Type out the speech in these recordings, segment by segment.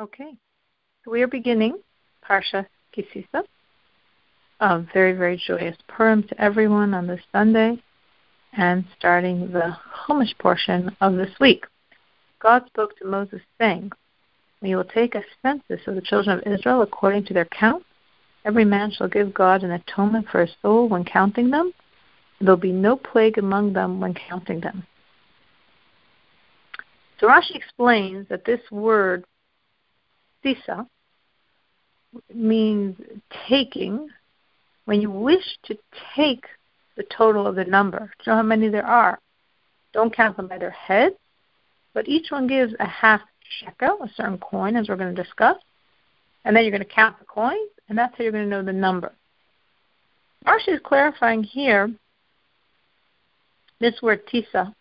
Okay, we are beginning Parsha Kisisa. A very, very joyous Purim to everyone on this Sunday, and starting the Chumash portion of this week. God spoke to Moses, saying, "We will take a census of the children of Israel according to their count. Every man shall give God an atonement for his soul when counting them. There will be no plague among them when counting them." So Rashi explains that this word sisa means taking. When you wish to take the total of the number, do you know how many there are? Don't count them by their heads, but each one gives a half shekel, a certain coin, as we're going to discuss. And then you're going to count the coins, and that's how you're going to know the number. Rashi is clarifying here this word tisa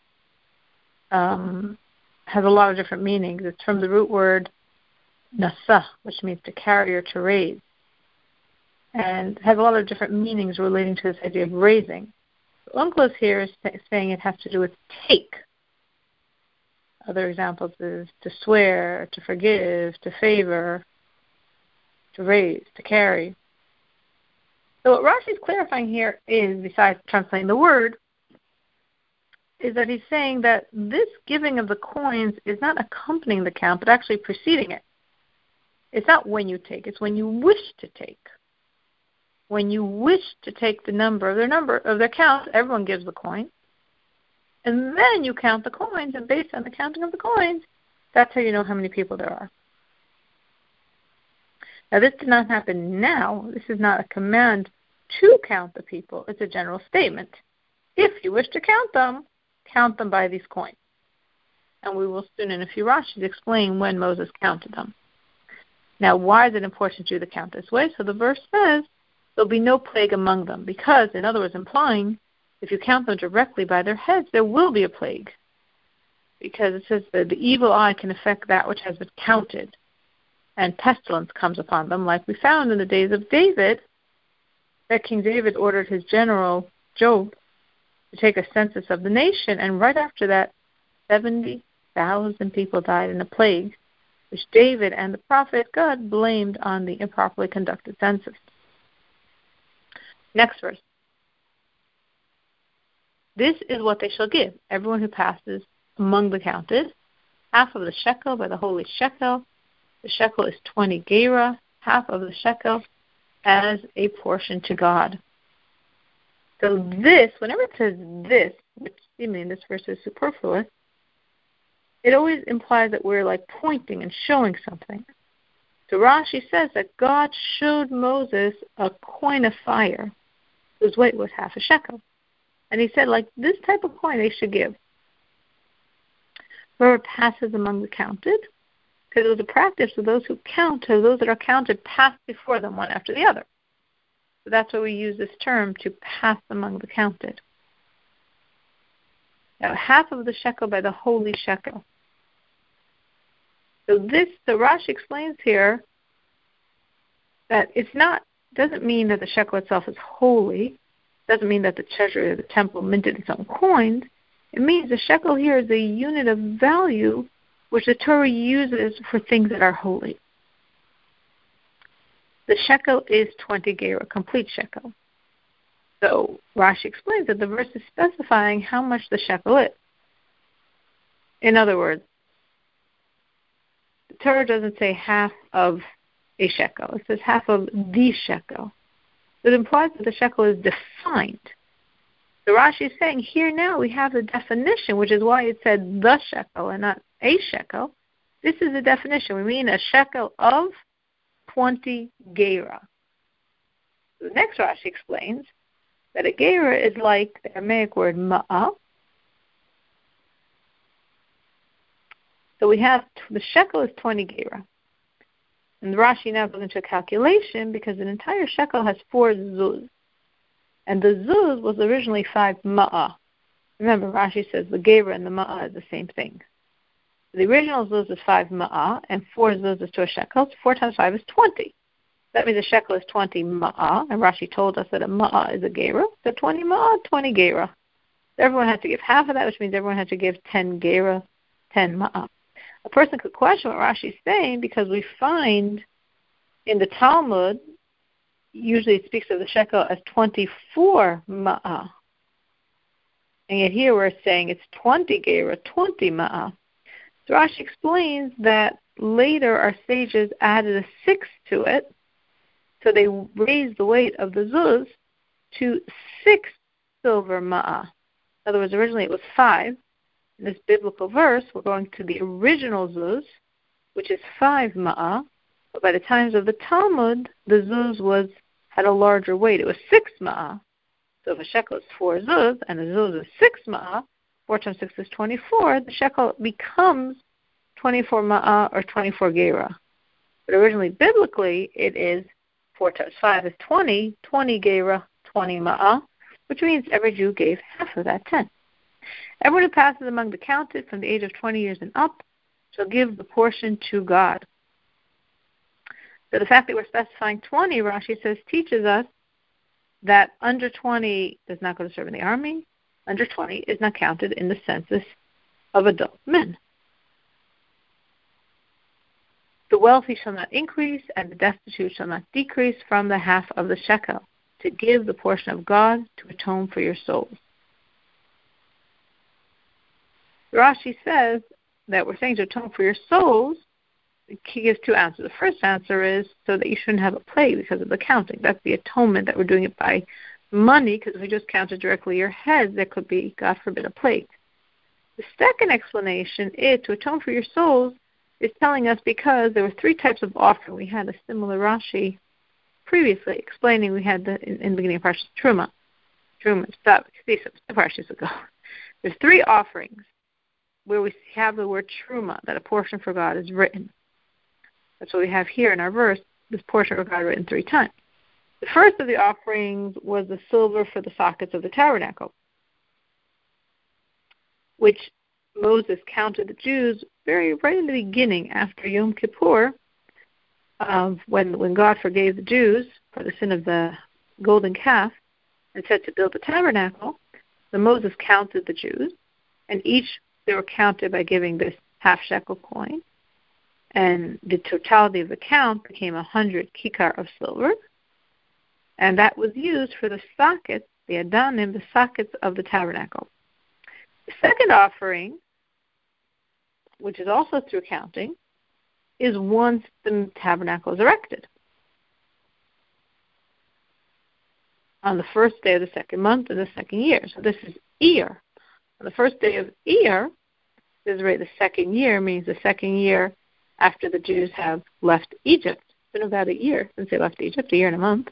um, has a lot of different meanings. It's from the root word nasa, which means to carry or to raise, and has a lot of different meanings relating to this idea of raising. Onkelos here is saying it has to do with take. Other examples is to swear, to forgive, to favor, to raise, to carry. So what Rashi is clarifying here is, besides translating the word, is that he's saying that this giving of the coins is not accompanying the count, but actually preceding it. It's not when you take, it's when you wish to take. When you wish to take the number of their number of their count, everyone gives the coin. And then you count the coins, and based on the counting of the coins, that's how you know how many people there are. Now, this did not happen now. This is not a command to count the people. It's a general statement. If you wish to count them, count them by these coins. And we will soon, in a few Rashis, explain when Moses counted them. Now, why is it important to do the count this way? So the verse says there'll be no plague among them, because, in other words, implying if you count them directly by their heads, there will be a plague. Because it says that the evil eye can affect that which has been counted, and pestilence comes upon them, like we found in the days of David, that King David ordered his general, Joab, to take a census of the nation, and right after that, 70,000 people died in a plague which David and the prophet Gad blamed on the improperly conducted census. Next verse. This is what they shall give everyone who passes among the counted, half of the shekel by the holy shekel. The shekel is 20 gerah, half of the shekel as a portion to God. So this, whenever it says this, which seemingly in this verse is superfluous, it always implies that we're like pointing and showing something. So Rashi says that God showed Moses a coin of fire whose weight was half a shekel. And he said, like, this type of coin they should give. Whoever passes among the counted, because it was a practice of those who count, to those that are counted pass before them one after the other. So that's why we use this term to pass among the counted. Now, half of the shekel by the holy shekel. So this, the Rashi explains here that it's not doesn't mean that the shekel itself is holy. Doesn't mean that the treasury of the temple minted its own coins. It means the shekel here is a unit of value which the Torah uses for things that are holy. The shekel is 20 gerah, complete shekel. So Rashi explains that the verse is specifying how much the shekel is. In other words, the Torah doesn't say half of a shekel. It says half of the shekel. It implies that the shekel is defined. So Rashi is saying here now we have the definition, which is why it said the shekel and not a shekel. This is the definition. We mean a shekel of 20 gerah. The next Rashi explains that a gerah is like the Aramaic word ma'ah, So we have the shekel is 20 gerah. And Rashi now goes into a calculation because an entire shekel has four zuz. And the zuz was originally five ma'ah. Remember, Rashi says the gerah and the ma'ah is the same thing. The original zuz is five ma'ah, and four zuz is to a shekel. So four times five is 20. That means a shekel is 20 ma'ah, and Rashi told us that a ma'ah is a gerah. So 20 ma'ah, 20 gerah. So everyone had to give half of that, which means everyone had to give 10 gerah, 10 ma'ah. A person could question what Rashi is saying because we find in the Talmud, usually it speaks of the shekel as 24 ma'ah. And yet here we're saying it's 20 gera, 20 ma'ah. So Rashi explains that later our sages added a six to it, so they raised the weight of the zuz to six silver ma'ah. In other words, originally it was five. In this biblical verse, we're going to the original zuz, which is five ma'ah. But by the times of the Talmud, the zuz was had a larger weight. It was six ma'ah. So if a shekel is four zuz and a zuz is six ma'ah, four times six is twenty-four. The shekel becomes twenty-four ma'ah or twenty-four gera. But originally, biblically, it is four times five is twenty. Twenty gera, twenty ma'ah, which means every Jew gave half of that ten. Everyone who passes among the counted from the age of twenty years and up shall give the portion to God. So the fact that we're specifying 20, Rashi says, teaches us that under 20 does not go to serve in the army. Under 20 is not counted in the census of adult men. The wealthy shall not increase, and the destitute shall not decrease from the half of the shekel, to give the portion of God to atone for your souls. Rashi says that we're saying to atone for your souls he gives two answers. The first answer is so that you shouldn't have a plague because of the counting. That's the atonement that we're doing it by money, because if we just counted directly your head, there could be, God forbid, a plague. The second explanation is to atone for your souls is telling us because there were three types of offering. We had a similar Rashi previously explaining we had the in, in the beginning of Parshas Truma. Truma, stop, Parshas ago. There's three offerings where we have the word truma, that a portion for God is written. That's what we have here in our verse, this portion for God written three times. The first of the offerings was the silver for the sockets of the tabernacle, which Moses counted the Jews very right in the beginning after Yom Kippur, when when God forgave the Jews for the sin of the golden calf and said to build the tabernacle. So Moses counted the Jews, and each they were counted by giving this half shekel coin and the totality of the count became a hundred kikar of silver, and that was used for the sockets, the adanim, the sockets of the tabernacle. The second offering, which is also through counting, is once the tabernacle is erected. On the first day of the second month of the second year. So this is year. On the first day of Iyar, right, the second Iyar means the second year after the Jews have left Egypt. It's been about a year since they left Egypt, a year and a month,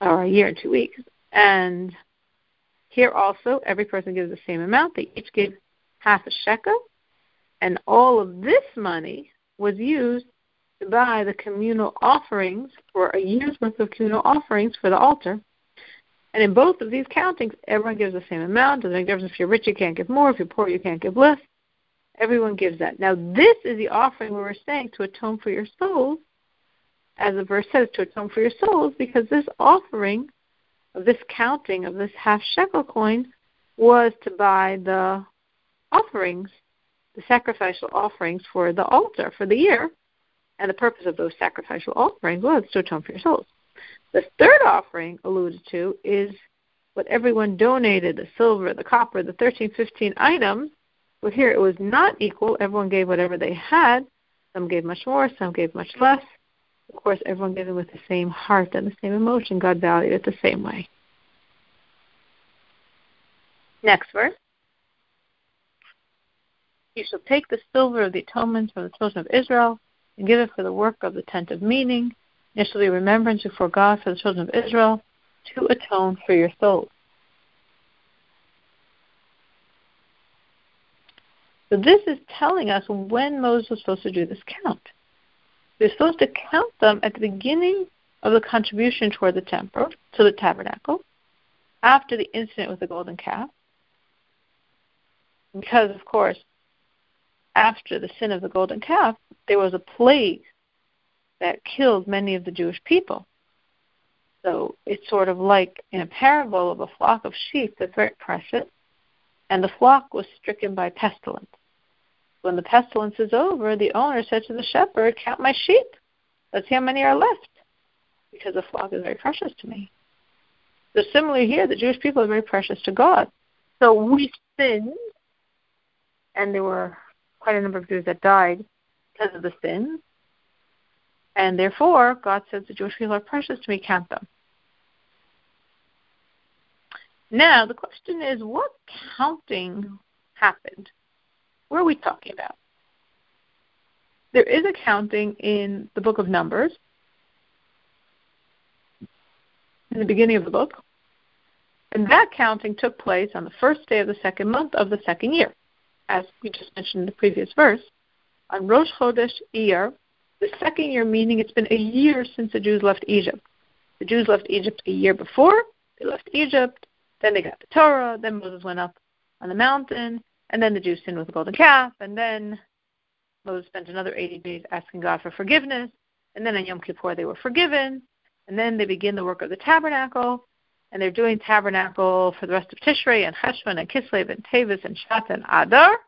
or a year and two weeks. And here also, every person gives the same amount. They each give half a shekel, and all of this money was used to buy the communal offerings for a year's worth of communal offerings for the altar. And in both of these countings, everyone gives the same amount. Doesn't make difference if you're rich, you can't give more. If you're poor, you can't give less. Everyone gives that. Now, this is the offering where we're saying to atone for your souls, as the verse says, to atone for your souls, because this offering this counting of this half shekel coin was to buy the offerings, the sacrificial offerings for the altar for the year. And the purpose of those sacrificial offerings was to atone for your souls. The third offering alluded to is what everyone donated the silver, the copper, the 13, 15 items but here it was not equal. Everyone gave whatever they had. Some gave much more, some gave much less. Of course, everyone gave it with the same heart and the same emotion. God valued it the same way. Next verse. You shall take the silver of the atonement from the children of Israel and give it for the work of the tent of meeting. It shall be remembrance before God for the children of Israel to atone for your souls. So this is telling us when Moses was supposed to do this count. He was supposed to count them at the beginning of the contribution toward the temple, to the tabernacle, after the incident with the golden calf. Because, of course, after the sin of the golden calf, there was a plague that killed many of the Jewish people. So it's sort of like in a parable of a flock of sheep that's very precious, and the flock was stricken by pestilence. when the pestilence is over, the owner said to the shepherd, Count my sheep. Let's see how many are left. Because the flock is very precious to me. So similarly here, the Jewish people are very precious to God. So we sinned, and there were quite a number of Jews that died because of the sins. And therefore, God says the Jewish people are precious to me, count them. Now, the question is what counting happened? What are we talking about? There is a counting in the book of Numbers, in the beginning of the book. And that counting took place on the first day of the second month of the second year, as we just mentioned in the previous verse, on Rosh Chodesh Iyar, the second year meaning it's been a year since the Jews left Egypt. The Jews left Egypt a year before, they left Egypt, then they got the Torah, then Moses went up on the mountain, and then the Jews sinned with the golden calf, and then Moses spent another 80 days asking God for forgiveness, and then on Yom Kippur they were forgiven, and then they begin the work of the tabernacle, and they're doing tabernacle for the rest of Tishrei and Cheshvan and Kislev and Teves and Shvat and Adar.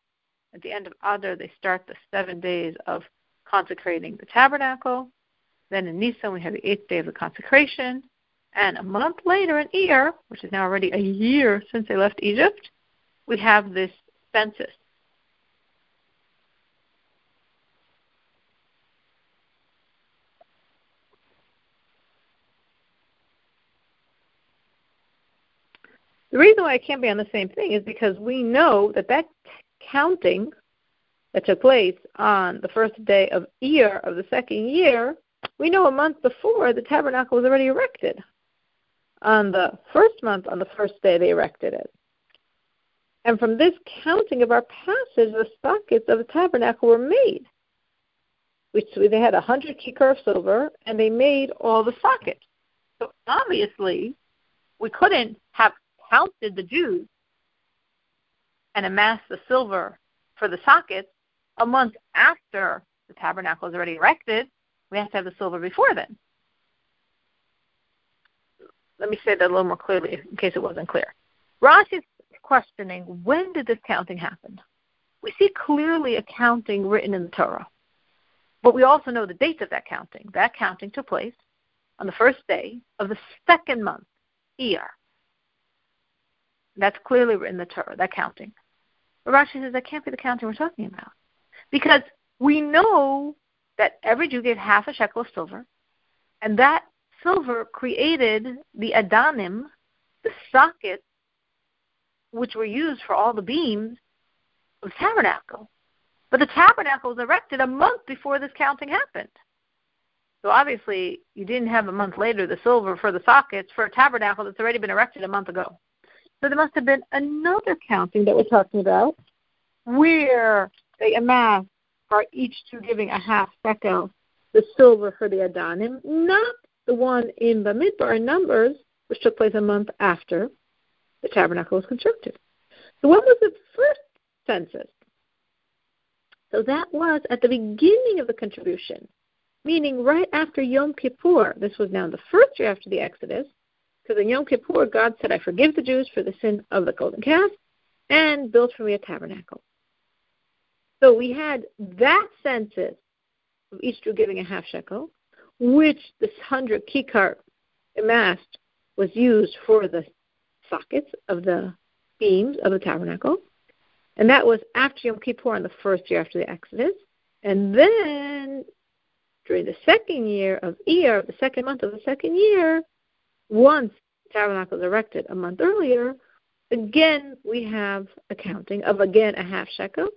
At the end of Adar, they start the seven days of consecrating the tabernacle. Then in Nisan, we have the eighth day of the consecration. And a month later in Iyar, which is now already a year since they left Egypt, we have this census. The reason why it can't be on the same thing is because we know that that counting that took place on the first day of Iyar of the second year, we know a month before the tabernacle was already erected. On the first month, on the first day, they erected it. And from this counting of our passage, the sockets of the tabernacle were made. Which they had a hundred kikar of silver, and they made all the sockets. So obviously, we couldn't have counted the Jews and amassed the silver for the sockets a month after the tabernacle is already erected. We have to have the silver before then. Let me say that a little more clearly in case it wasn't clear. Rashi's questioning when did this counting happen? We see clearly a counting written in the Torah. But we also know the date of that counting. That counting took place on the first day of the second month, Iyar. That's clearly written in the Torah, that counting. But Rashi says that can't be the counting we're talking about. Because we know that every Jew gave half a shekel of silver, and that silver created the adanim, the sockets, which were used for all the beams of the tabernacle. But the tabernacle was erected a month before this counting happened. So obviously, you didn't have a month later the silver for the sockets for a tabernacle that's already been erected a month ago. So there must have been another counting that we're talking about where they amassed for each two giving a half shekel the silver for the Adanim, not the one in Bamidbar in Numbers, which took place a month after the tabernacle was constructed. So when was the first census? So that was at the beginning of the contribution, meaning right after Yom Kippur. This was now the first year after the Exodus, because in Yom Kippur, God said, I forgive the Jews for the sin of the golden calf and built for me a tabernacle. So we had that census of each Jew giving a half shekel, which this hundred kikar amassed was used for the sockets of the beams of the tabernacle. And that was after Yom Kippur on the first year after the Exodus. And then during the second year of Iyar, the second month of the second year, once the tabernacle is erected a month earlier, again we have a counting of again a half shekel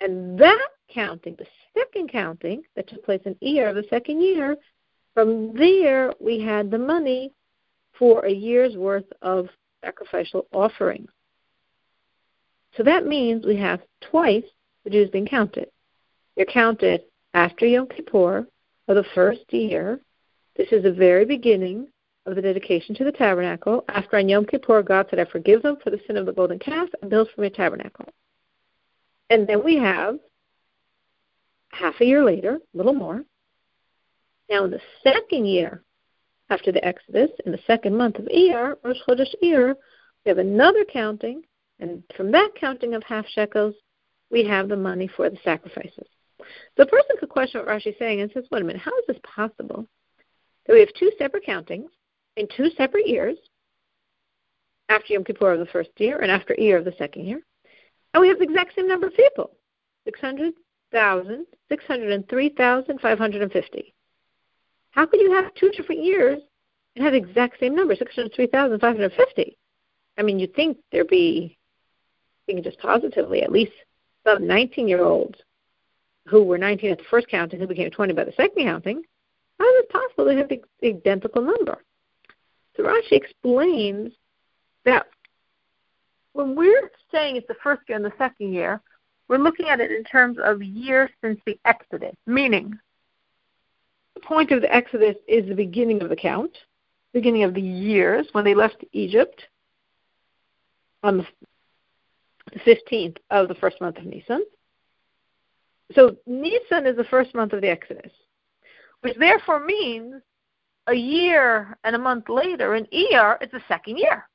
and that counting, the second counting that took place in Iyar of the second year, from there we had the money for a year's worth of sacrificial offerings. So that means we have twice the Jews being counted. They're counted after Yom Kippur of the first year. This is the very beginning of the dedication to the tabernacle. After on Yom Kippur, God said, I forgive them for the sin of the golden calf and build for me a tabernacle. And then we have half a year later, a little more. Now, in the second year after the Exodus, in the second month of Iyar, Rosh Chodesh Iyar, we have another counting, and from that counting of half shekels, we have the money for the sacrifices. The person could question what Rashi is saying and says, wait a minute, how is this possible? That we have two separate countings in two separate years, after Yom Kippur of the first year and after Iyar of the second year, and we have the exact same number of people, 600,000, 603,550. How could you have two different years and have the exact same number, 603,550? I mean, you'd think there'd be, thinking just positively, at least some 19 year olds who were 19 at the first counting who became 20 by the second counting. How is it possible they have the identical number? So Rashi explains that when we're saying it's the first year and the second year, we're looking at it in terms of years since the Exodus, meaning the point of the Exodus is the beginning of the count, beginning of the years when they left Egypt on the 15th of the first month of Nisan. So Nisan is the first month of the Exodus, which therefore means a year and a month later in Iyar, it's the second year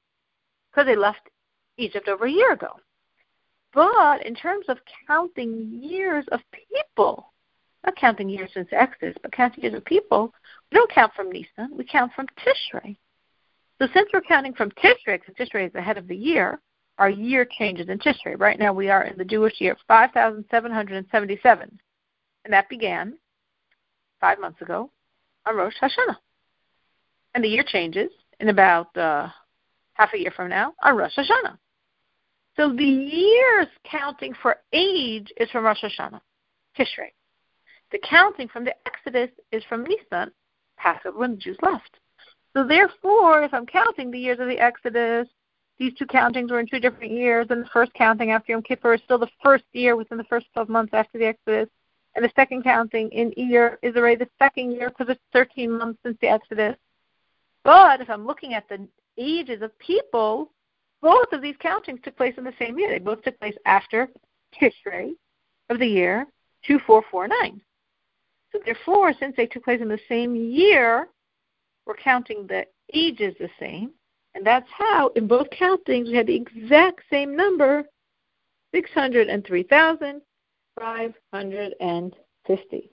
because they left Egypt over a year ago. But in terms of counting years of people, not counting years since Exodus, but counting years of people, we don't count from Nisan, we count from Tishrei. So since we're counting from Tishrei, because Tishrei is the head of the year, our year changes in Tishrei. Right now we are in the Jewish year 5777, and that began five months ago on Rosh Hashanah. And the year changes in about uh, half a year from now on Rosh Hashanah. So the years counting for age is from Rosh Hashanah, Tishrei. The counting from the Exodus is from Nisan, Passover, when the Jews left. So therefore, if I'm counting the years of the Exodus, these two countings were in two different years, and the first counting after Yom Kippur is still the first year within the first 12 months after the Exodus, and the second counting in Iyar is already the second year because it's 13 months since the Exodus. But if I'm looking at the ages of people, both of these countings took place in the same year. They both took place after Tishrei of the year 2449. So therefore, since they took place in the same year, we're counting the ages the same. And that's how, in both countings, we had the exact same number, 603,550.